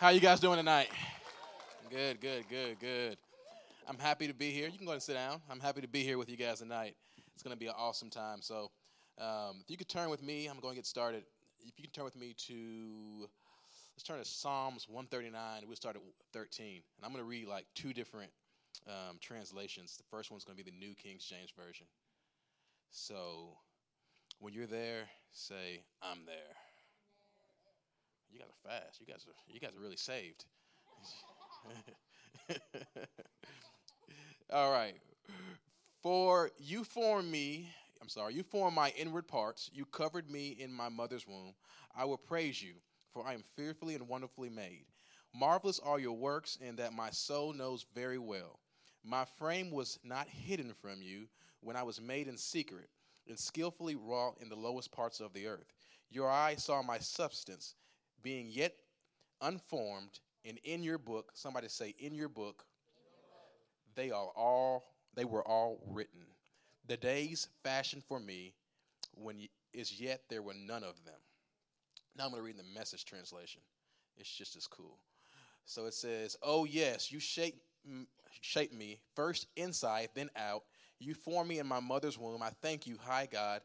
How you guys doing tonight? Good, good, good, good. I'm happy to be here. You can go and sit down. I'm happy to be here with you guys tonight. It's going to be an awesome time. So, um, if you could turn with me, I'm going to get started. If you can turn with me to, let's turn to Psalms 139. We'll start at 13. And I'm going to read like two different um, translations. The first one's going to be the New King James Version. So, when you're there, say, I'm there. You guys are fast. You guys are you guys are really saved. All right. For you formed me, I'm sorry, you formed my inward parts. You covered me in my mother's womb. I will praise you, for I am fearfully and wonderfully made. Marvelous are your works, and that my soul knows very well. My frame was not hidden from you when I was made in secret and skillfully wrought in the lowest parts of the earth. Your eye saw my substance being yet unformed, and in your book, somebody say, in your book, they are all they were all written. The days fashioned for me, when yet there were none of them. Now I'm going to read the message translation. It's just as cool. So it says, "Oh yes, you shape shape me first inside, then out. You formed me in my mother's womb. I thank you, high God.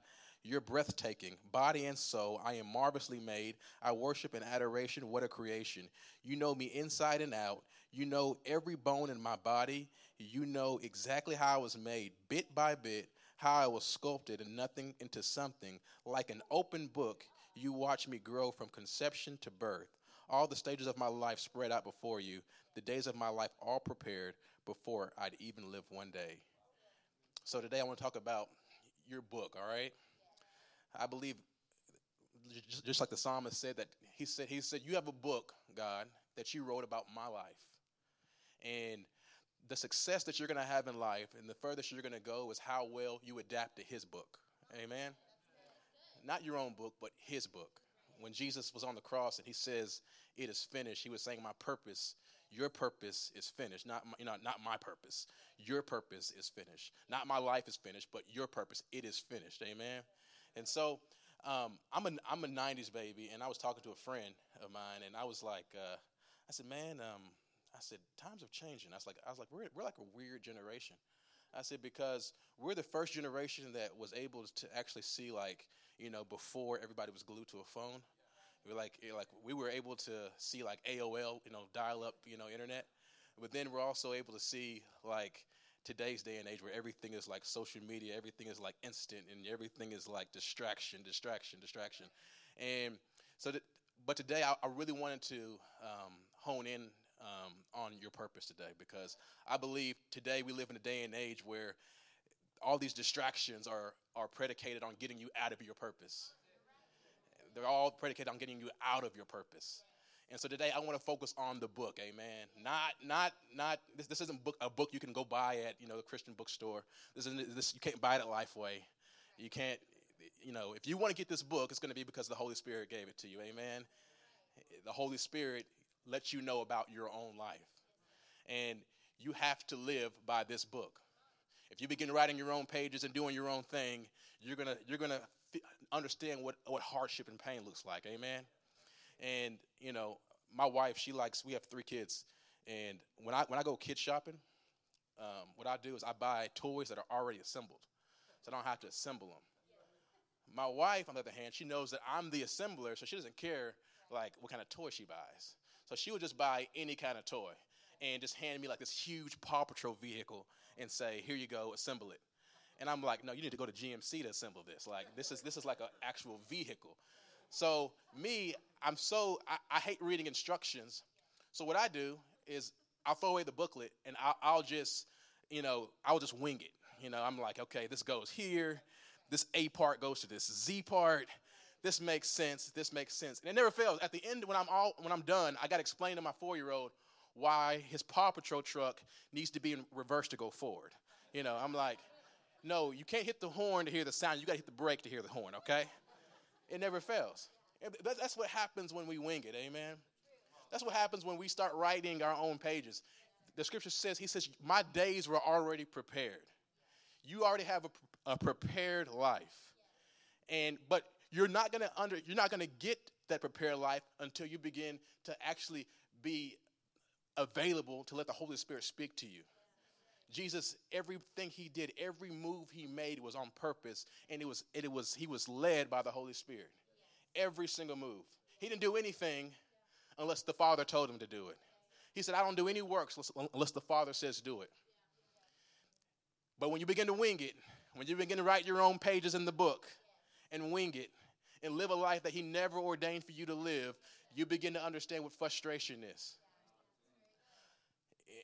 You're breathtaking, body and soul. I am marvelously made. I worship in adoration. What a creation. You know me inside and out. You know every bone in my body. You know exactly how I was made, bit by bit, how I was sculpted and nothing into something. Like an open book, you watch me grow from conception to birth. All the stages of my life spread out before you, the days of my life all prepared before I'd even live one day. So today I want to talk about your book, all right? I believe, just, like the psalmist said, that he said, he said, You have a book, God, that you wrote about my life. And the success that you're going to have in life and the furthest you're going to go is how well you adapt to his book. Amen? Not your own book, but his book. When Jesus was on the cross and he says, It is finished, he was saying, My purpose your purpose is finished not my, you know not my purpose your purpose is finished not my life is finished but your purpose it is finished amen and so um, I'm a I'm a '90s baby, and I was talking to a friend of mine, and I was like, uh, I said, man, um, I said times are changing. I was like, I was like, we're we're like a weird generation. I said because we're the first generation that was able to actually see like you know before everybody was glued to a phone. We're like like we were able to see like AOL, you know, dial up, you know, internet. But then we're also able to see like today's day and age where everything is like social media, everything is like instant, and everything is like distraction, distraction, distraction. And so, but today I, I, really wanted to um, hone in um, on your purpose today because I believe today we live in a day and age where all these distractions are are predicated on getting you out of your purpose. They're all predicated on getting you out of your purpose. And so today I want to focus on the book, amen. Not, not, not. This, this isn't book, a book you can go buy at you know the Christian bookstore. This isn't. This you can't buy it at Lifeway. You can't. You know, if you want to get this book, it's going to be because the Holy Spirit gave it to you, amen. The Holy Spirit lets you know about your own life, and you have to live by this book. If you begin writing your own pages and doing your own thing, you're gonna you're gonna understand what what hardship and pain looks like, amen. And you know, my wife, she likes. We have three kids, and when I when I go kid shopping, um, what I do is I buy toys that are already assembled, so I don't have to assemble them. My wife, on the other hand, she knows that I'm the assembler, so she doesn't care like what kind of toy she buys. So she will just buy any kind of toy and just hand me like this huge Paw Patrol vehicle and say, "Here you go, assemble it." And I'm like, "No, you need to go to GMC to assemble this. Like this is this is like an actual vehicle." So me, I'm so I, I, hate reading instructions. So what I do is I'll throw away the booklet and I'll, I'll just, you know, I'll just wing it. You know, I'm like, okay, this goes here. This A part goes to this Z part. This makes sense. This makes sense. And it never fails. At the end, when I'm all when I'm done, I got to explain to my four year old why his Paw Patrol truck needs to be in reverse to go forward. You know, I'm like, no, you can't hit the horn to hear the sound. You got to hit the brake to hear the horn. Okay. It never fails. That's what happens when we wing it, amen? That's what happens when we start writing our own pages. The scripture says, He says, My days were already prepared. You already have a, a prepared life. And but you're not gonna under you're not gonna get that prepared life until you begin to actually be available to let the Holy Spirit speak to you. Jesus, everything he did, every move he made was on purpose, and it was it was he was led by the Holy Spirit. Every single move. He didn't do anything unless the Father told him to do it. He said, I don't do any works unless the Father says do it. But when you begin to wing it, when you begin to write your own pages in the book and wing it and live a life that He never ordained for you to live, you begin to understand what frustration is.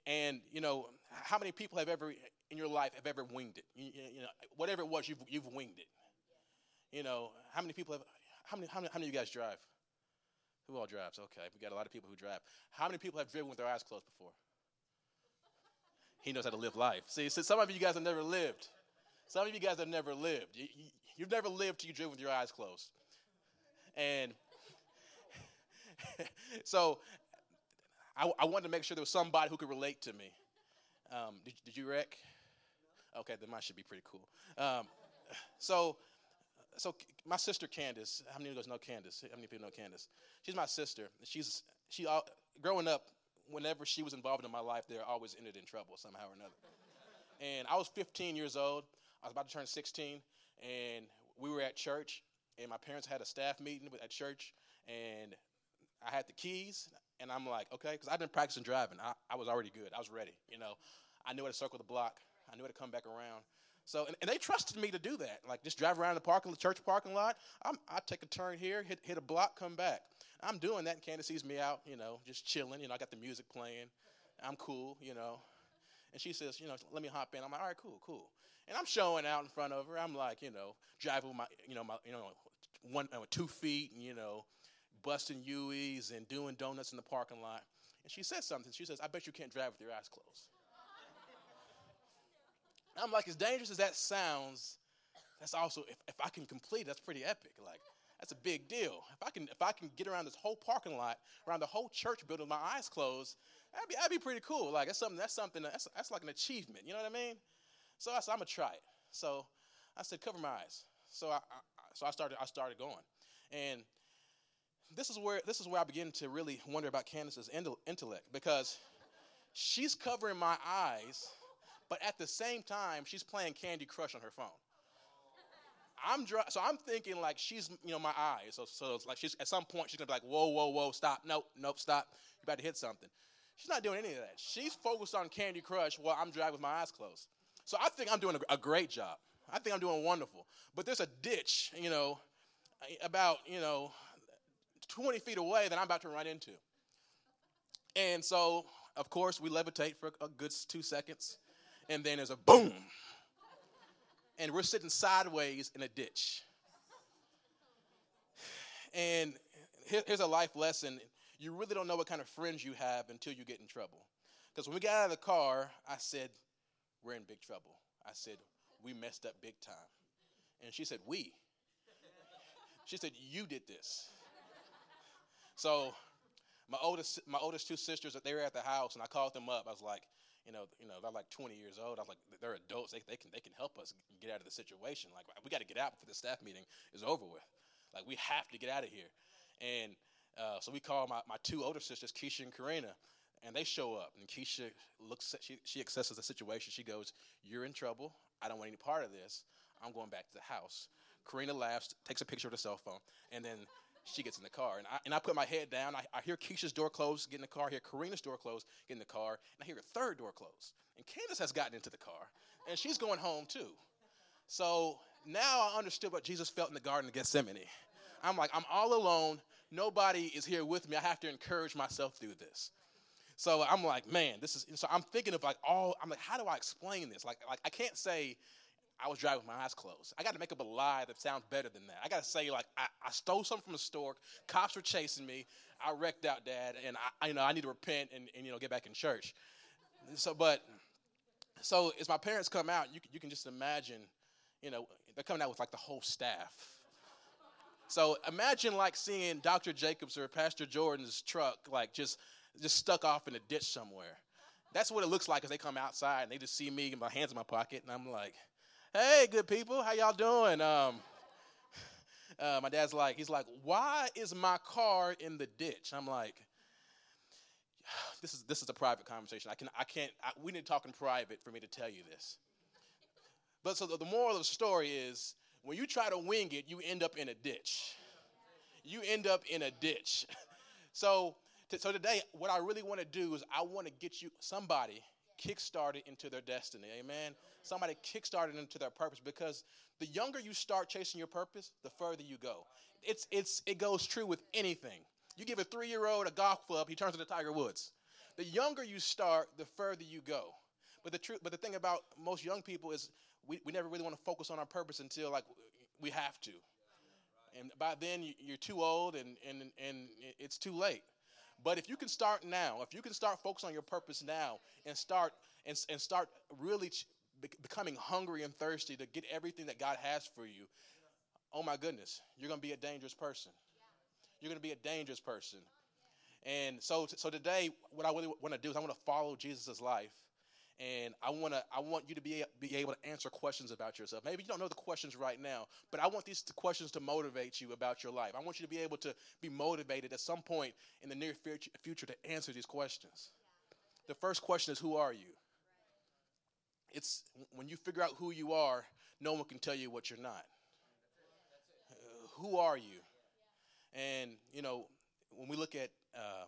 And, you know, how many people have ever in your life have ever winged it? You, you know, whatever it was, you've, you've winged it. You know, how many people have, how many, how many, how many of you guys drive? Who all drives? Okay, we got a lot of people who drive. How many people have driven with their eyes closed before? He knows how to live life. See, so some of you guys have never lived. Some of you guys have never lived. You, have you, never lived till you driven with your eyes closed. And so I, I, wanted to make sure there was somebody who could relate to me. Um, did, did, you wreck? Okay, then mine should be pretty cool. Um, so so my sister Candace, how many of you guys know Candace? How many people know Candace? She's my sister. She's she uh, growing up. Whenever she was involved in my life, they always ended in trouble somehow or another. And I was 15 years old. I was about to turn 16, and we were at church, and my parents had a staff meeting at church, and I had the keys, and I'm like, okay, because I've been practicing driving. I, I was already good. I was ready. You know, I knew how to circle the block. I knew how to come back around. So, and, and, they trusted me to do that. Like, just drive around the parking, the church parking lot. I'm, I take a turn here, hit, hit a block, come back. I'm doing that, and Candace sees me out, you know, just chilling. You know, I got the music playing. I'm cool, you know. And she says, you know, let me hop in. I'm like, all right, cool, cool. And I'm showing out in front of her. I'm like, you know, driving with my, you know, my, you know, one, uh, two feet, and, you know, busting UEs and doing donuts in the parking lot. And she says something. She says, I bet you can't drive with your eyes closed. I'm like, as dangerous as that sounds, that's also if, if I can complete, that's pretty epic. Like, that's a big deal. If I can if I can get around this whole parking lot, around the whole church building with my eyes closed, that'd be that'd be pretty cool. Like that's something that's something that's that's like an achievement. You know what I mean? So I said, I'm gonna try it. So I said, cover my eyes. So I, I so I started I started going, and this is where this is where I begin to really wonder about Candace's intellect because she's covering my eyes but at the same time, she's playing Candy Crush on her phone. I'm so I'm thinking like she's you know my eyes. So so it's like she's at some point she's gonna be like whoa whoa whoa stop nope nope stop you about to hit something. She's not doing any of that. She's focused on Candy Crush while I'm driving with my eyes closed. So I think I'm doing a, a great job. I think I'm doing wonderful. But there's a ditch, you know, about you know 20 feet away that I'm about to run into. And so of course we levitate for a good two seconds and then there's a boom. And we're sitting sideways in a ditch. And here's a life lesson you really don't know what kind of friends you have until you get in trouble. Because when we got out of the car, I said, We're in big trouble. I said, We messed up big time. And she said, We. She said, You did this. So my oldest, my oldest two sisters, that they were at the house, and I called them up. I was like, you know, you know, they're like 20 years old. I was like, they're adults. They, they can they can help us get out of the situation. Like, we got to get out before the staff meeting is over with. Like, we have to get out of here. And uh, so we call my, my two older sisters, Keisha and Karina, and they show up. And Keisha looks, she she assesses the situation. She goes, "You're in trouble. I don't want any part of this. I'm going back to the house." Karina laughs, takes a picture of the cell phone, and then she gets in the car. And I, and I put my head down. I, I hear Keisha's door close, get in the car. I hear Karina's door close, get in the car. And I hear a third door close. And Candace has gotten into the car. And she's going home too. So now I understood what Jesus felt in the Garden of Gethsemane. I'm like, I'm all alone. Nobody is here with me. I have to encourage myself through this. So I'm like, man, this is. So I'm thinking of like all. I'm like, how do I explain this? Like, like I can't say I was driving with my eyes closed. I got to make up a lie that sounds better than that. I got to say like I, I, stole something from the store. Cops were chasing me. I wrecked out, Dad, and I, you know I need to repent and, and you know get back in church. So, but so as my parents come out, you you can just imagine, you know, they're coming out with like the whole staff. So imagine like seeing Dr. Jacobs or Pastor Jordan's truck like just just stuck off in a ditch somewhere. That's what it looks like as they come outside and they just see me, with my hands in my pocket, and I'm like, Hey, good people, how y'all doing? Um, uh, my dad's like, he's like, why is my car in the ditch? I'm like, this is this is a private conversation. I can I can't. I, we need to talk in private for me to tell you this. But so the, the moral of the story is, when you try to wing it, you end up in a ditch. You end up in a ditch. so so today, what I really want to do is I want to get you somebody kickstarted into their destiny. Amen. Somebody kickstarted into their purpose because the younger you start chasing your purpose, the further you go. It's it's it goes true with anything. You give a three year old a golf club, he turns into Tiger Woods. The younger you start, the further you go. But the truth, but the thing about most young people is we, we never really want to focus on our purpose until like we have to. And by then you're too old and, and, and it's too late. But if you can start now, if you can start focusing on your purpose now and start and, and start really ch- becoming hungry and thirsty to get everything that God has for you, oh my goodness, you're going to be a dangerous person. You're going to be a dangerous person. And so, so today, what I really want to do is I want to follow Jesus' life and I want to I want you to be be able to answer questions about yourself. Maybe you don't know the questions right now, but I want these questions to motivate you about your life. I want you to be able to be motivated at some point in the near future to answer these questions. The first question is who are you? It's when you figure out who you are, no one can tell you what you're not. Uh, who are you? And you know, when we look at uh,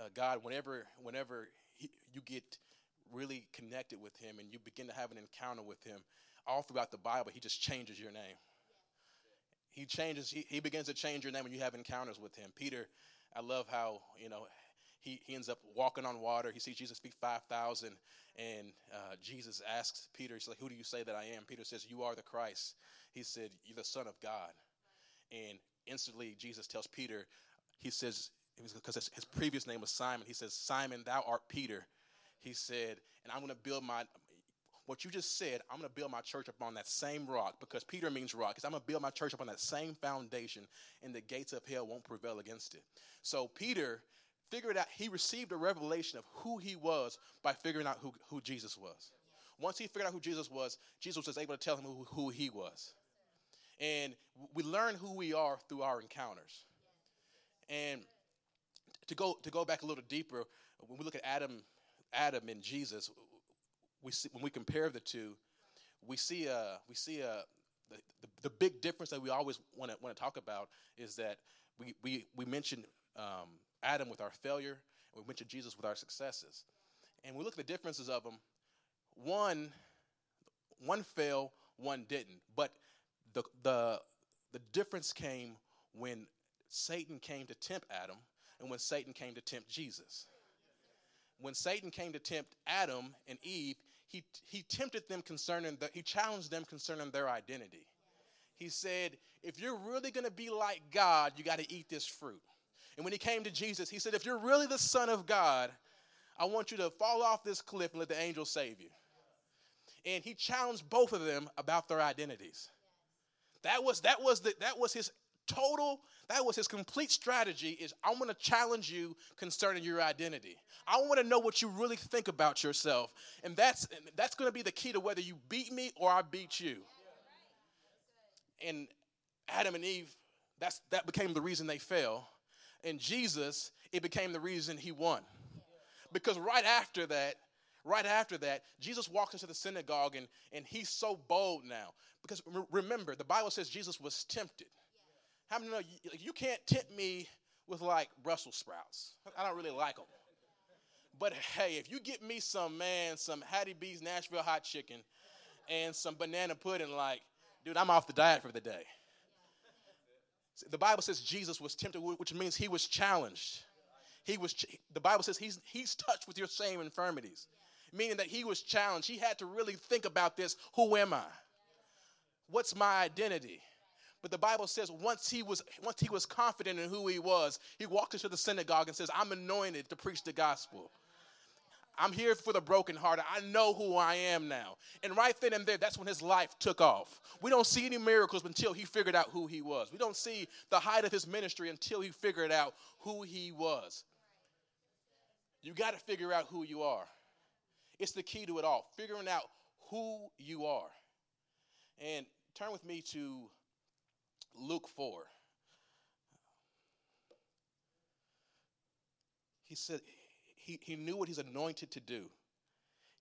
uh, God, whenever whenever he, you get really connected with him and you begin to have an encounter with him, all throughout the Bible, he just changes your name. He changes, he, he begins to change your name when you have encounters with him. Peter, I love how, you know, he, he ends up walking on water. He sees Jesus feed 5,000, and uh, Jesus asks Peter, he's like, Who do you say that I am? Peter says, You are the Christ. He said, You're the Son of God. And instantly, Jesus tells Peter, He says, because his previous name was Simon, he says, Simon, thou art Peter he said, and I'm going to build my, what you just said, I'm going to build my church upon that same rock because Peter means rock. Because I'm going to build my church upon that same foundation, and the gates of hell won't prevail against it. So Peter figured out, he received a revelation of who he was by figuring out who, who Jesus was. Once he figured out who Jesus was, Jesus was able to tell him who, who he was. And we learn who we are through our encounters. And to go to go back a little deeper, when we look at Adam Adam and Jesus, we see, when we compare the two, we see a, we see a, the, the, the big difference that we always want to want to talk about is that we we we mentioned um, Adam with our failure, and we mentioned Jesus with our successes, and we look at the differences of them. One one fell, one didn't, but the the the difference came when Satan came to tempt Adam, and when Satan came to tempt Jesus when Satan came to tempt Adam and Eve, he, he tempted them concerning, the, he challenged them concerning their identity. He said, if you're really going to be like God, you got to eat this fruit. And when he came to Jesus, he said, if you're really the Son of God, I want you to fall off this cliff and let the angels save you. And he challenged both of them about their identities. That was, that was, the, that was his total, that was his complete strategy is i want to challenge you concerning your identity. I want to know what you really think about yourself. And that's that's going to be the key to whether you beat me or I beat you. And Adam and Eve, that's that became the reason they fell. And Jesus, it became the reason he won. Because right after that, right after that, Jesus walks into the synagogue and, and he's so bold now. Because remember, the Bible says Jesus was tempted. How many know you, you can't tempt me with like Brussels sprouts? I don't really like them. But hey, if you get me some man, some Hattie B's Nashville hot chicken and some banana pudding, like, dude, I'm off the diet for the day. The Bible says Jesus was tempted, which means he was challenged. He was. The Bible says he's he's touched with your same infirmities, meaning that he was challenged. He had to really think about this. Who am I? What's my identity? But the Bible says once he was once he was confident in who he was, he walked into the synagogue and says, "I'm anointed to preach the gospel." I'm here for the brokenhearted. I know who I am now. And right then and there, that's when his life took off. We don't see any miracles until he figured out who he was. We don't see the height of his ministry until he figured out who he was. You got to figure out who you are. It's the key to it all, figuring out who you are. And turn with me to Luke 4. He said he, he knew what he's anointed to do.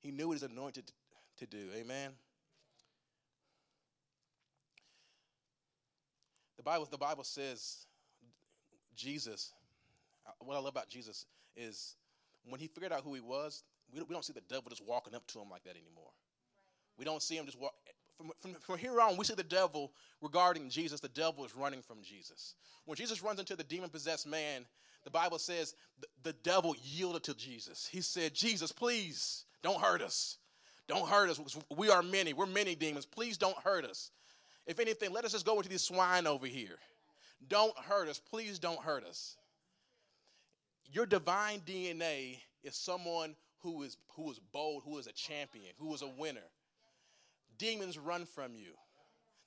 He knew what he's anointed to do. Amen. The Bible, the Bible says Jesus, uh, what I love about Jesus is when he figured out who he was, we, we don't see the devil just walking up to him like that anymore. We don't see him just walk. From, from, from here on, we see the devil regarding Jesus. The devil is running from Jesus. When Jesus runs into the demon possessed man, the Bible says the, the devil yielded to Jesus. He said, Jesus, please don't hurt us. Don't hurt us. We are many. We're many demons. Please don't hurt us. If anything, let us just go into these swine over here. Don't hurt us. Please don't hurt us. Your divine DNA is someone who is who is bold, who is a champion, who is a winner. Demons run from you.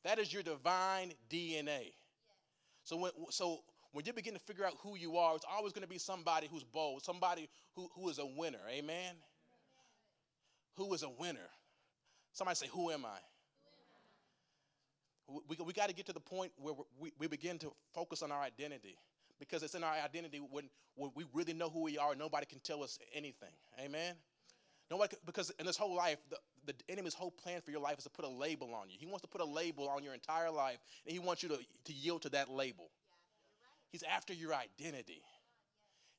That is your divine DNA. So when so when you begin to figure out who you are, it's always going to be somebody who's bold, somebody who, who is a winner. Amen. Who is a winner? Somebody say, Who am I? We, we got to get to the point where we, we begin to focus on our identity because it's in our identity when, when we really know who we are. Nobody can tell us anything. Amen? Nobody, because in this whole life, the, the enemy's whole plan for your life is to put a label on you. He wants to put a label on your entire life, and he wants you to, to yield to that label. He's after your identity.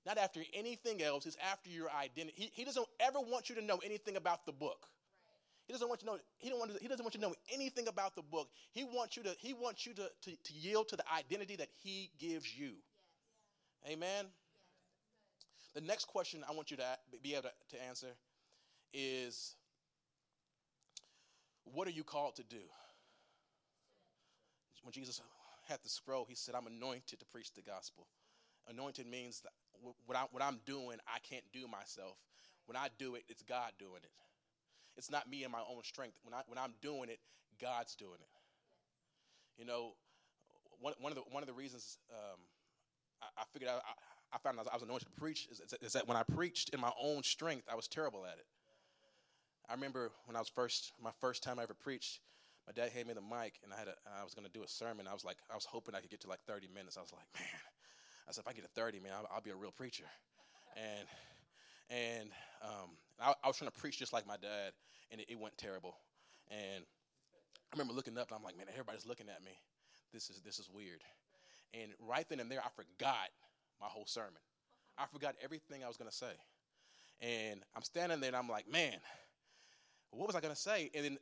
Not after anything else, he's after your identity. He, he doesn't ever want you to know anything about the book. He doesn't want you to know, he, don't want to, he doesn't want you to know anything about the book. He wants you to, he wants you to, to, to yield to the identity that he gives you. Yes. Amen. Yes. The next question I want you to be able to, to answer is what are you called to do? When Jesus had the scroll, he said, I'm anointed to preach the gospel. Anointed means that what, I, what I'm doing, I can't do myself. When I do it, it's God doing it. It's not me and my own strength. When, I, when I'm doing it, God's doing it. You know, one, one, of, the, one of the reasons um, I, I, figured out, I, I found I was anointed to preach is, is that when I preached in my own strength, I was terrible at it. I remember when I was first, my first time I ever preached, my dad handed me the mic and I had a, I was going to do a sermon. I was like, I was hoping I could get to like 30 minutes. I was like, man, I said, if I get to 30, man, I'll, I'll be a real preacher. And, and um, I, I, was trying to preach just like my dad, and it, it went terrible. And I remember looking up, and I'm like, man, everybody's looking at me. This is this is weird. And right then and there, I forgot my whole sermon. I forgot everything I was going to say. And I'm standing there, and I'm like, man, what was I going to say? And then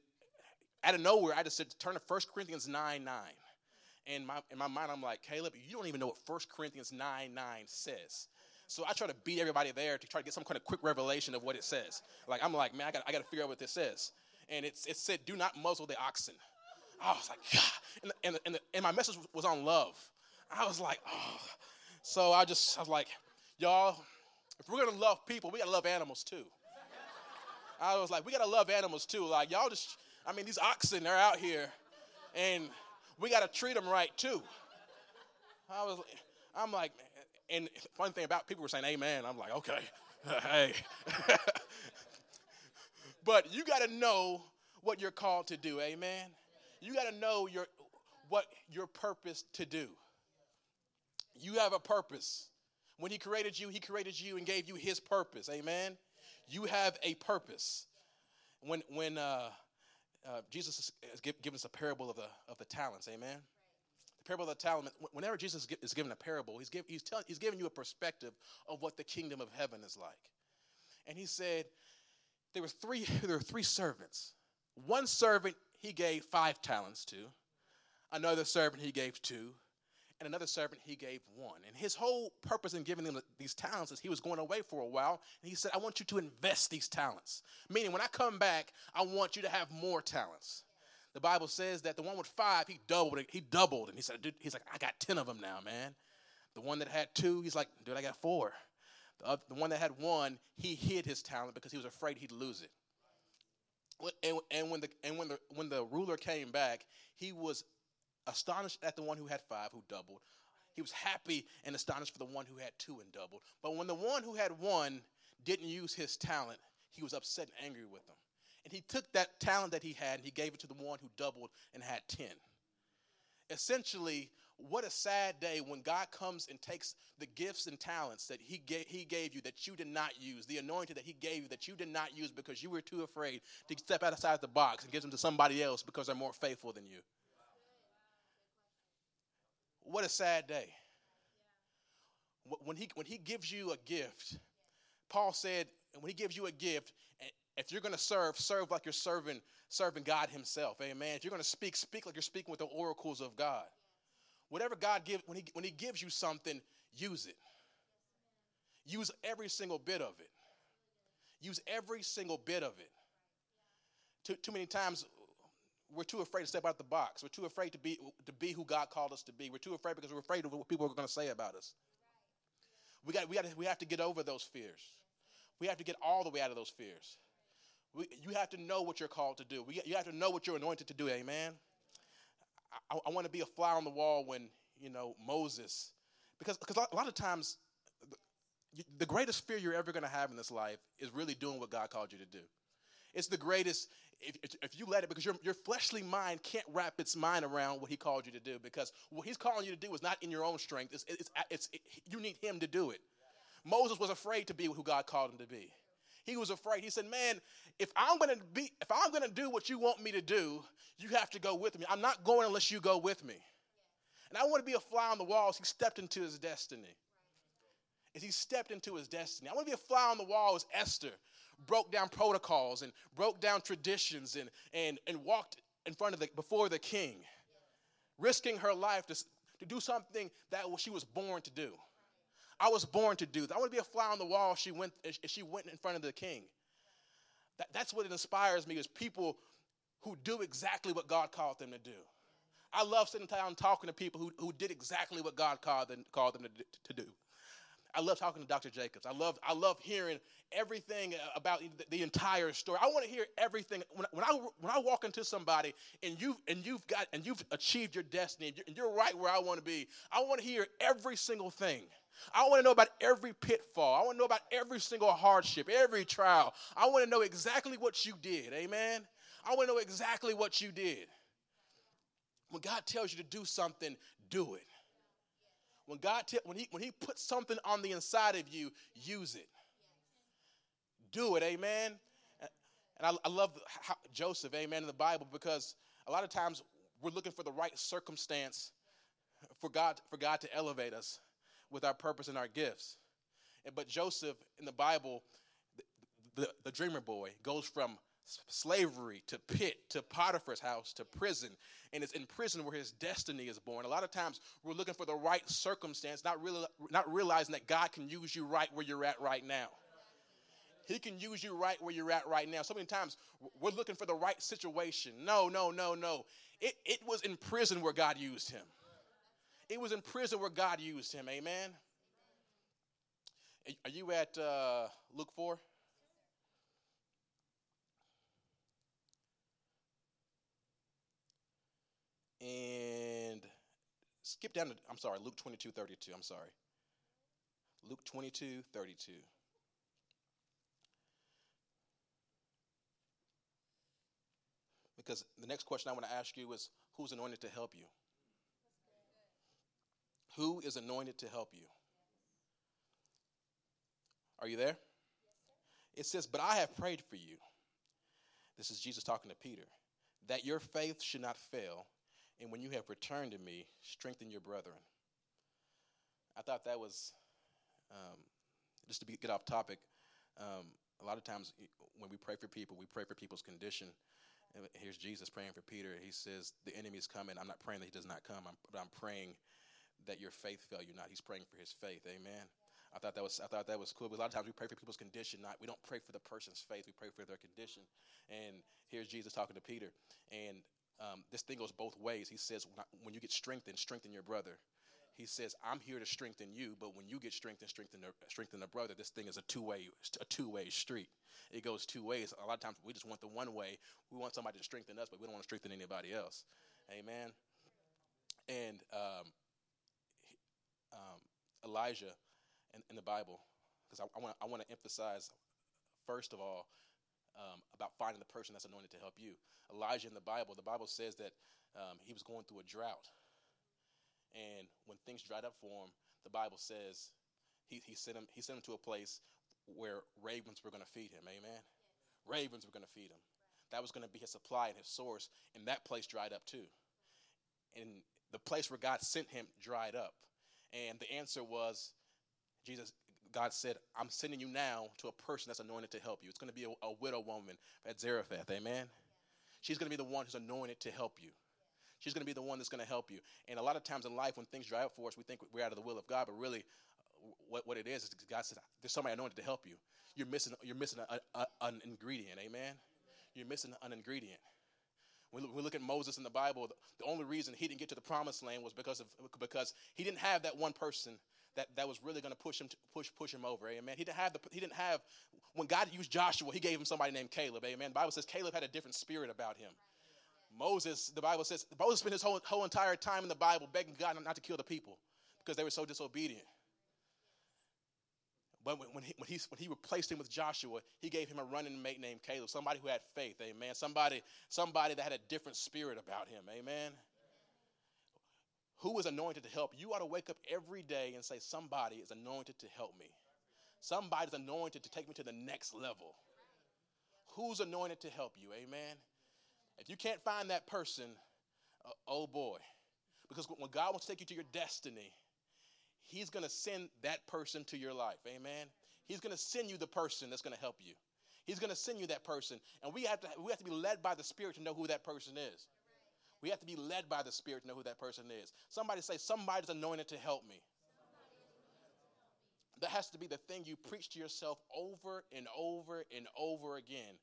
out of nowhere, I just said, turn to 1 Corinthians 9 9. And my, in my mind, I'm like, Caleb, you don't even know what 1 Corinthians 9 9 says. So I try to beat everybody there to try to get some kind of quick revelation of what it says. Like, I'm like, man, I got, I to figure out what this says. And it's, it said, do not muzzle the oxen. I was like, God. And, the, and, the, and, the, and my message was on love. I was like, oh. So I just, I was like, y'all, if we're going to love people, we got to love animals too. I was like, we got to love animals too. Like, y'all just, I mean, these oxen, they're out here, and we got to treat them right too. I was, I'm like, and fun thing about people were saying amen. I'm like, okay, hey. but you got to know what you're called to do, amen. You got to know your what your purpose to do. You have a purpose. When he created you, he created you and gave you his purpose, amen. You have a purpose. When when uh, uh, Jesus has given us a parable of the of the talents, amen the parable of the talent, whenever Jesus is given a parable, he's, give, he's, telling he's giving you a perspective of what the kingdom of heaven is like. And he said, there were three, there were three servants. One servant he gave five talents to, another servant he gave two, and another servant he gave one. And his whole purpose in giving them these talents is he was going away for a while, and he said, I want you to invest these talents. Meaning, when I come back, I want you to have more talents the Bible says that the one with five, he doubled it. He doubled. And he said, dude, he's like, I got 10 of them now, man. The one that had two, he's like, dude, I got four. The, other, the one that had one, he hid his talent because he was afraid he'd lose it. And, and, when the and when the when the ruler came back, he was astonished at the one who had five, who doubled. He was happy and astonished for the one who had two and doubled. But when the one who had one didn't use his talent, he was upset and angry with them. And he took that talent that he had and he gave it to the one who doubled and had 10. Essentially, what a sad day when God comes and takes the gifts and talents that he gave, he gave you that you did not use, the anointing that He gave you that you did not use because you were too afraid to step outside the box and give them to somebody else because they're more faithful than you. What a sad day. When he, when he gives you a gift, Paul said, when he gives you a gift, if you're going to serve, serve like you're serving, serving God Himself. Amen. If you're going to speak, speak like you're speaking with the oracles of God. Whatever God gives, when he, when he gives you something, use it. Use every single bit of it. Use every single bit of it. Too, too many times we're too afraid to step out the box. We're too afraid to be, to be who God called us to be. We're too afraid because we're afraid of what people are going to say about us. We, got, we, got to, we have to get over those fears. We have to get all the way out of those fears. We, you have to know what you're called to do. We, you have to know what you're anointed to do. Amen. I, I want to be a fly on the wall when, you know, Moses, because, because a lot of times the, the greatest fear you're ever going to have in this life is really doing what God called you to do. It's the greatest, if, if you let it, because your, your fleshly mind can't wrap its mind around what he called you to do, because what he's calling you to do is not in your own strength. It's, it's, it's, it, you need him to do it. Moses was afraid to be who God called him to be. He was afraid. He said, Man, if I'm gonna be, if I'm gonna do what you want me to do, you have to go with me. I'm not going unless you go with me. And I want to be a fly on the wall as he stepped into his destiny. As he stepped into his destiny. I want to be a fly on the wall as Esther broke down protocols and broke down traditions and, and, and walked in front of the before the king, risking her life to, to do something that she was born to do. I was born to do that. I want to be a fly on the wall. She went, she went in front of the king. That, that's what inspires me is people who do exactly what God called them to do. I love sitting down talking to people who, who did exactly what God called them, called them to, to do. I love talking to Dr. Jacobs. I love, I love hearing everything about the, the entire story. I want to hear everything. When, when, I, when I walk into somebody and you've, and you've got, and you've achieved your destiny and you're, and you're right where I want to be, I want to hear every single thing. I want to know about every pitfall. I want to know about every single hardship, every trial. I want to know exactly what you did. Amen. I want to know exactly what you did. When God tells you to do something, do it. When God te- when he when he puts something on the inside of you, use it. Do it, amen. And I, I love how, Joseph, amen, in the Bible because a lot of times we're looking for the right circumstance for God for God to elevate us with our purpose and our gifts. But Joseph in the Bible, the, the, the dreamer boy, goes from slavery to pit to Potiphar's house to prison. And it's in prison where his destiny is born. A lot of times we're looking for the right circumstance, not, really, not realizing that God can use you right where you're at right now. He can use you right where you're at right now. So many times we're looking for the right situation. No, no, no, no. It, it was in prison where God used him. It was in prison where God used him. Amen. Are you at uh, Luke 4? And skip down to, I'm sorry, Luke 22 32. I'm sorry. Luke 22 32. Because the next question I want to ask you is who's anointed to help you? Who is anointed to help you? Are you there? It says, But I have prayed for you. This is Jesus talking to Peter, that your faith should not fail, and when you have returned to me, strengthen your brethren. I thought that was, um, just to be, get off topic, um, a lot of times when we pray for people, we pray for people's condition. And here's Jesus praying for Peter. He says, The enemy is coming. I'm not praying that he does not come, I'm, but I'm praying that your faith fail you not. He's praying for his faith. Amen. I thought that was I thought that was cool. But a lot of times we pray for people's condition, not we don't pray for the person's faith. We pray for their condition. And here's Jesus talking to Peter, and um, this thing goes both ways. He says, when, you get strengthened, strengthen your brother. He says, I'm here to strengthen you, but when you get strengthened, strengthen the, strengthen the brother. This thing is a two way a two way street. It goes two ways. A lot of times we just want the one way. We want somebody to strengthen us, but we don't want to strengthen anybody else. Amen. And um, um, Elijah in, in, the Bible, because I, I want I want to emphasize first of all um, about finding the person that's anointed to help you. Elijah in the Bible, the Bible says that um, he was going through a drought, And when things dried up for him, the Bible says he, he, sent him, he sent him to a place where ravens were going to feed him. Amen. Ravens were going to feed him. That was going to be his supply and his source. And that place dried up too. And the place where God sent him dried up. And the answer was Jesus, God said, I'm sending you now to a person that's anointed to help you. It's going to be a, a widow woman at Zarephath. Amen. She's going to be the one who's anointed to help you. She's going to be the one that's going to help you. And a lot of times in life, when things dry up for us, we think we're out of the will of God, but really, uh, what, what it is is God says, "There's somebody anointed to help you." You're missing. You're missing a, a, an ingredient. Amen. You're missing an ingredient. When we look at Moses in the Bible, the only reason he didn't get to the promised land was because of because he didn't have that one person that, that was really going to push him push push him over. Amen. He didn't have the he didn't have when God used Joshua, he gave him somebody named Caleb. Amen. The Bible says Caleb had a different spirit about him. Moses, the Bible says, Moses spent his whole, whole entire time in the Bible begging God not to kill the people because they were so disobedient. But when, when, he, when, he, when he replaced him with Joshua, he gave him a running mate named Caleb, somebody who had faith, amen. Somebody, somebody that had a different spirit about him, amen. Who is anointed to help? You ought to wake up every day and say, Somebody is anointed to help me. Somebody's anointed to take me to the next level. Who's anointed to help you, amen? If you can't find that person, uh, oh boy. Because when God wants to take you to your destiny, He's going to send that person to your life. Amen. He's going to send you the person that's going to help you. He's going to send you that person. And we have to we have to be led by the Spirit to know who that person is. We have to be led by the Spirit to know who that person is. Somebody say, somebody's anointed to help me. That has to be the thing you preach to yourself over and over and over again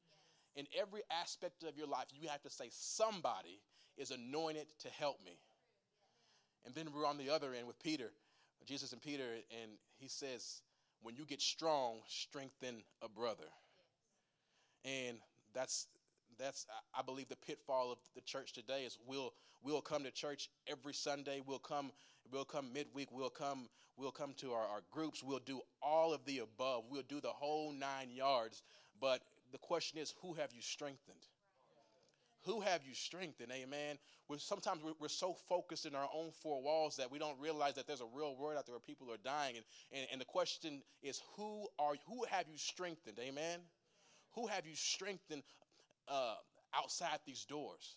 in every aspect of your life, you have to say, somebody is anointed to help me. And then we're on the other end with Peter, Jesus and Peter, and he says, when you get strong, strengthen a brother. And that's that's I believe the pitfall of the church today is we'll we'll come to church every Sunday, we'll come we'll come midweek, we'll come we'll come to our, our groups, we'll do all of the above, we'll do the whole nine yards, but the question is, who have you strengthened? Who have you strengthened? Amen. We're, sometimes we're, we're, so focused in our own four walls that we don't realize that there's a real world out there where people are dying. And, and, and the question is, who are who have you strengthened? Amen. Who have you strengthened uh, outside these doors?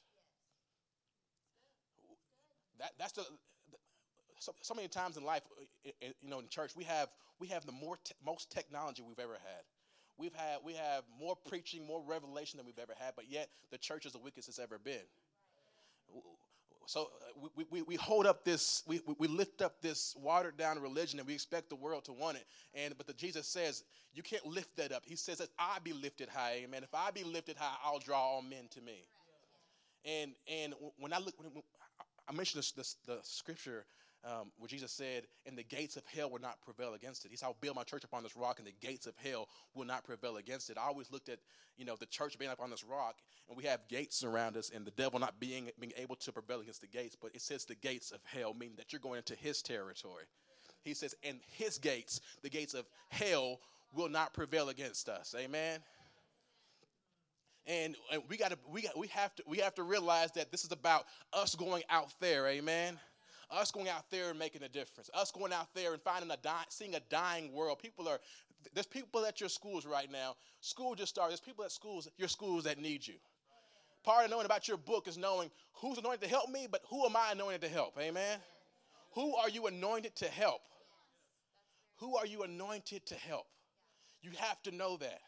That, that's the, so, so, many times in life, you know, in church, we have we have the more te- most technology we've ever had. We've had we have more preaching, more revelation than we've ever had, but yet the church is the weakest it's ever been. So uh, we, we, we hold up this, we, we lift up this watered down religion and we expect the world to want it. And but the Jesus says, you can't lift that up. He says that I be lifted high, amen. If I be lifted high, I'll draw all men to me. And and when I look, when, I mentioned this, this, the scripture um, where Jesus said, and the gates of hell will not prevail against it. He said, I'll build my church upon this rock, and the gates of hell will not prevail against it. I always looked at, you know, the church being up on this rock, and we have gates around us, and the devil not being, being able to prevail against the gates, but it says the gates of hell, meaning that you're going into his territory. He says, and his gates, the gates of hell, will not prevail against us. Amen. And, and we got to we got we have to we have to realize that this is about us going out there, amen us going out there and making a difference, us going out there and finding a di- seeing a dying world. People are there's people at your schools right now. School just started. There's people at schools, your schools that need you. Part of knowing about your book is knowing who's anointed to help me, but who am I anointed to help? Amen. Who are you anointed to help? Who are you anointed to help? You have to know that.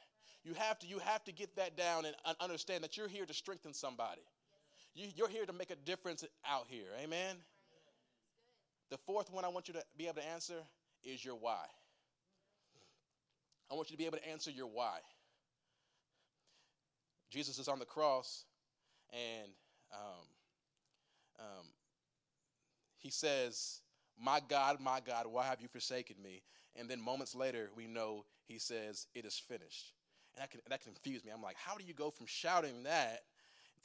You have to you have to get that down and understand that you're here to strengthen somebody. You're here to make a difference out here. Amen. The fourth one I want you to be able to answer is your why. I want you to be able to answer your why. Jesus is on the cross, and um, um, he says, My God, my God, why have you forsaken me? And then moments later, we know he says, It is finished. And that, can, that confused me. I'm like, How do you go from shouting that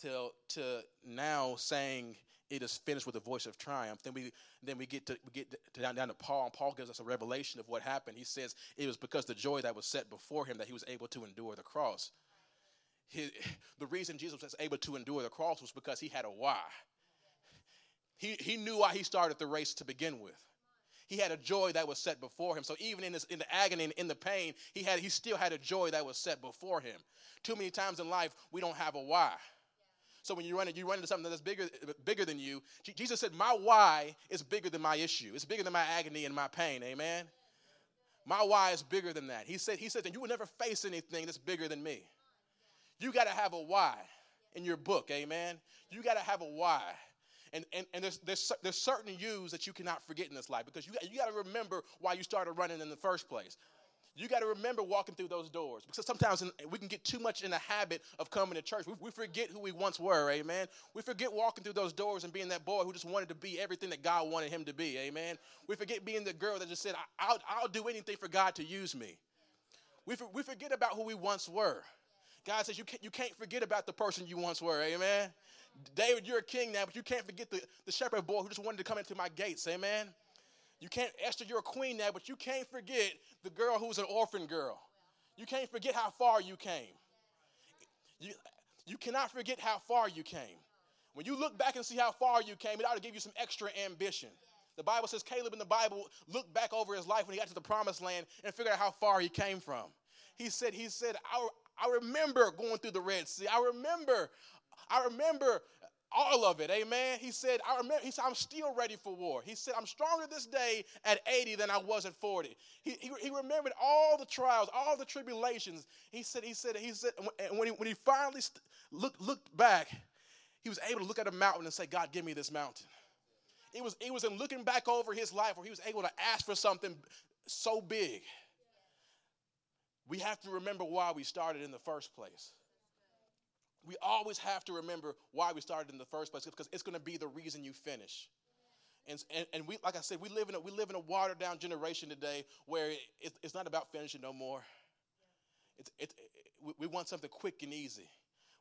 to, to now saying, it is finished with a voice of triumph. Then we then we get to we get to down, down to Paul, and Paul gives us a revelation of what happened. He says it was because the joy that was set before him that he was able to endure the cross. His, the reason Jesus was able to endure the cross was because he had a why. He, he knew why he started the race to begin with. He had a joy that was set before him. So even in, this, in the agony and in the pain, he, had, he still had a joy that was set before him. Too many times in life, we don't have a why. So when you run, you run into something that's bigger, bigger than you. Jesus said, "My why is bigger than my issue. It's bigger than my agony and my pain." Amen. My why is bigger than that. He said, He said that you will never face anything that's bigger than me. You got to have a why in your book, amen. You got to have a why. And, and, and there's, there's, there's certain yous that you cannot forget in this life because you, you got to remember why you started running in the first place. You got to remember walking through those doors because sometimes we can get too much in the habit of coming to church. We, forget who we once were, amen. We forget walking through those doors and being that boy who just wanted to be everything that God wanted him to be, amen. We forget being the girl that just said, I'll, I'll do anything for God to use me. We, for, we forget about who we once were. God says you can't, you can't forget about the person you once were, amen. David, you're a king now, but you can't forget the, the shepherd boy who just wanted to come into my gates, amen. You can't, Esther, you're a queen now, but you can't forget the girl who's an orphan girl. You can't forget how far you came. You, you cannot forget how far you came. When you look back and see how far you came, it ought to give you some extra ambition. The Bible says Caleb in the Bible looked back over his life when he got to the promised land and figured out how far he came from. He said, he said, I, I remember going through the Red Sea. I remember, I remember all of it. Amen. He said, I remember, he said, I'm still ready for war. He said, I'm stronger this day at 80 than I was at 40. He, he, he remembered all the trials, all the tribulations. He said, he said, he said, and when he, when he finally st- looked, looked back, he was able to look at a mountain and say, God, give me this mountain. It was, it was in looking back over his life where he was able to ask for something so big. We have to remember why we started in the first place we always have to remember why we started in the first place because it's going to be the reason you finish. And, and, and, we, like I said, we live in a, we live in a watered down generation today where it, it's not about finishing no more. It's, it, it, we want something quick and easy.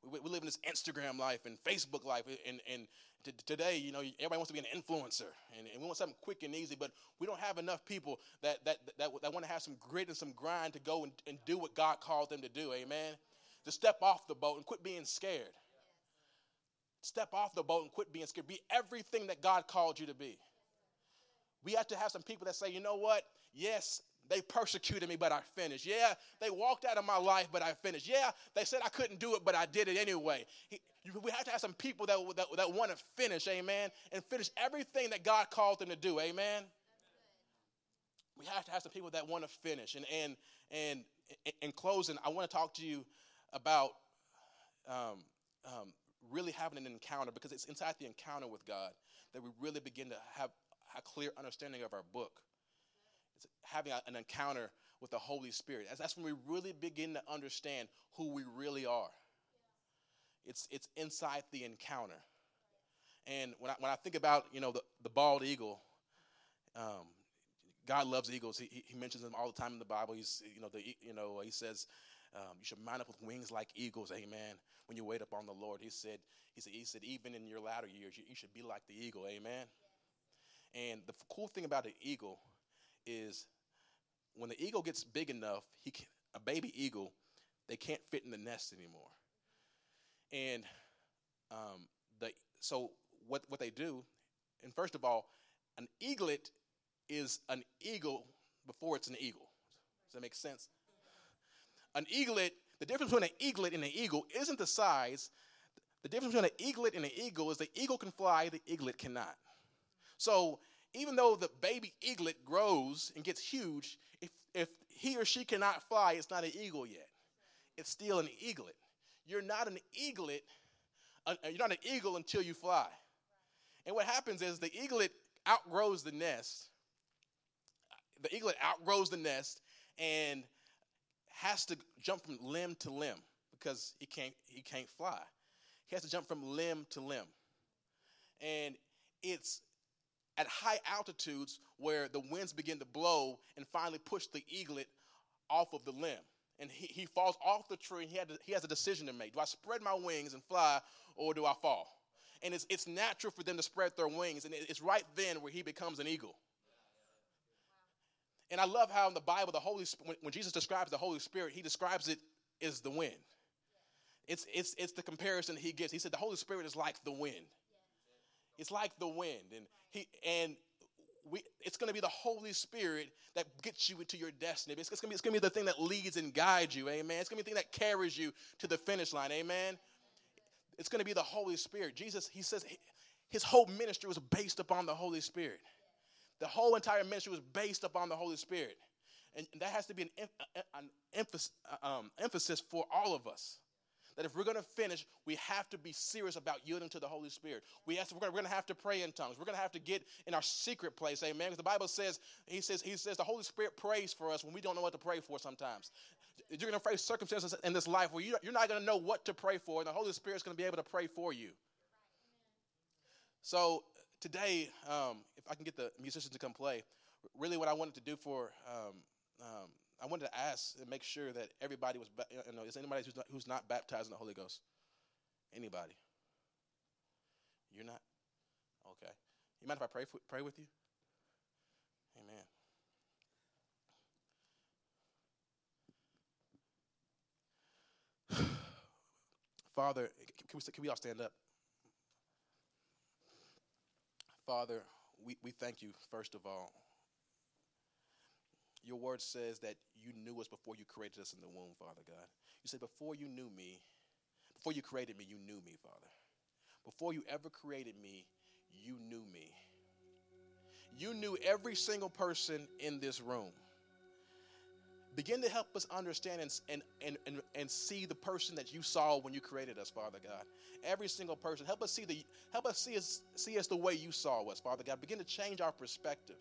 We, we live in this Instagram life and Facebook life. And, and t- today, you know, everybody wants to be an influencer. And, and, we want something quick and easy, but we don't have enough people that, that, that, that want to have some grit and some grind to go and, and do what God called them to do. Amen to step off the boat and quit being scared. Step off the boat and quit being scared. Be everything that God called you to be. We have to have some people that say, you know what? Yes, they persecuted me, but I finished. Yeah, they walked out of my life, but I finished. Yeah, they said I couldn't do it, but I did it anyway. We have to have some people that, that, that want to finish, amen, and finish everything that God called them to do, amen. We have to have some people that want to finish. And, and, and in closing, I want to talk to you about um, um, really having an encounter because it's inside the encounter with God that we really begin to have a clear understanding of our book. It's having a, an encounter with the Holy Spirit. That's when we really begin to understand who we really are. It's, it's inside the encounter. And when I, when I think about, you know, the, the bald eagle, um, God loves eagles. He, he mentions them all the time in the Bible. He's, you know, the, you know, he says, um, you should mount up with wings like eagles, amen. When you wait upon the Lord, He said, He said, He said, even in your latter years, you, you should be like the eagle, amen. And the cool thing about an eagle is when the eagle gets big enough, he can, a baby eagle, they can't fit in the nest anymore. And um, the so what what they do, and first of all, an eaglet is an eagle before it's an eagle. Does that make sense? An eaglet, the difference between an eaglet and an eagle isn't the size. The difference between an eaglet and an eagle is the eagle can fly, the eaglet cannot. So even though the baby eaglet grows and gets huge, if, if he or she cannot fly, it's not an eagle yet. It's still an eaglet. You're not an eaglet, uh, you're not an eagle until you fly. And what happens is the eaglet outgrows the nest. The eaglet outgrows the nest, and has to jump from limb to limb because he can't he can't fly. He has to jump from limb to limb. And it's at high altitudes where the winds begin to blow and finally push the eaglet off of the limb. And he, he falls off the tree and he, to, he has a decision to make. Do I spread my wings and fly or do I fall? And it's, it's natural for them to spread their wings. And it's right then where he becomes an eagle. And I love how in the Bible, the Holy when, when Jesus describes the Holy Spirit, he describes it as the wind. It's, it's, it's the comparison he gives. He said the Holy Spirit is like the wind. It's like the wind, and he and we, it's going to be the Holy Spirit that gets you into your destiny. It's, it's going to be the thing that leads and guides you. Amen. It's going to be the thing that carries you to the finish line. Amen. It's going to be the Holy Spirit. Jesus, he says his whole ministry was based upon the Holy Spirit. The whole entire ministry was based upon the Holy Spirit. And that has to be an, an emphasis, um, emphasis for all of us that if we're going to finish, we have to be serious about yielding to the Holy Spirit. We have to, we're going to have to pray in tongues. We're going to have to get in our secret place, amen. Because the Bible says, he says, he says the Holy Spirit prays for us when we don't know what to pray for sometimes. You're going to face circumstances in this life where you're not going to know what to pray for, and the Holy Spirit's going to be able to pray for you. So today, um, if I can get the musicians to come play, really what I wanted to do for um, um, I wanted to ask and make sure that everybody was, you know, is anybody who's not, who's not baptized in the Holy Ghost? Anybody? You're not? Okay. You mind if I pray, for, pray with you? Amen. Father, can we, can we all stand up? Father, we, we thank you, first of all, your word says that you knew us before you created us in the womb, Father God. You said, before you knew me, before you created me, you knew me, Father. Before you ever created me, you knew me. You knew every single person in this room. Begin to help us understand and, and, and, and, and see the person that you saw when you created us, Father God. Every single person. Help us see the help us see us see us the way you saw us, Father God. Begin to change our perspective.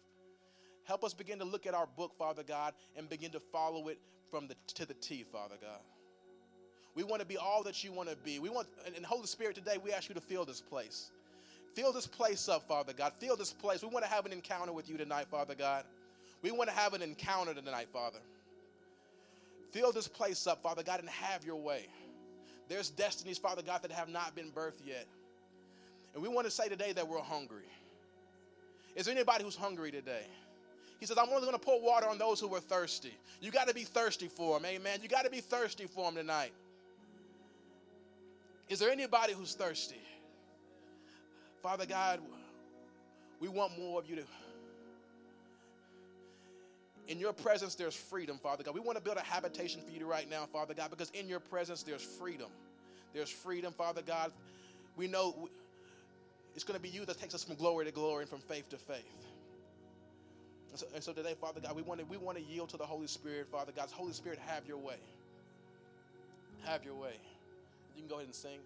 Help us begin to look at our book, Father God, and begin to follow it from the to the T, Father God. We want to be all that you want to be. We want, and Holy Spirit, today we ask you to fill this place. Fill this place up, Father God. Fill this place. We want to have an encounter with you tonight, Father God. We want to have an encounter tonight, Father. Fill this place up, Father God, and have your way. There's destinies, Father God, that have not been birthed yet. And we want to say today that we're hungry. Is there anybody who's hungry today? He says, I'm only going to pour water on those who are thirsty. You got to be thirsty for them. Amen. You got to be thirsty for them tonight. Is there anybody who's thirsty? Father God, we want more of you to. In your presence, there's freedom, Father God. We want to build a habitation for you right now, Father God, because in your presence, there's freedom. There's freedom, Father God. We know it's going to be you that takes us from glory to glory and from faith to faith. And so, and so today, Father God, we want to we want to yield to the Holy Spirit, Father God. Holy Spirit, have your way. Have your way. You can go ahead and sing.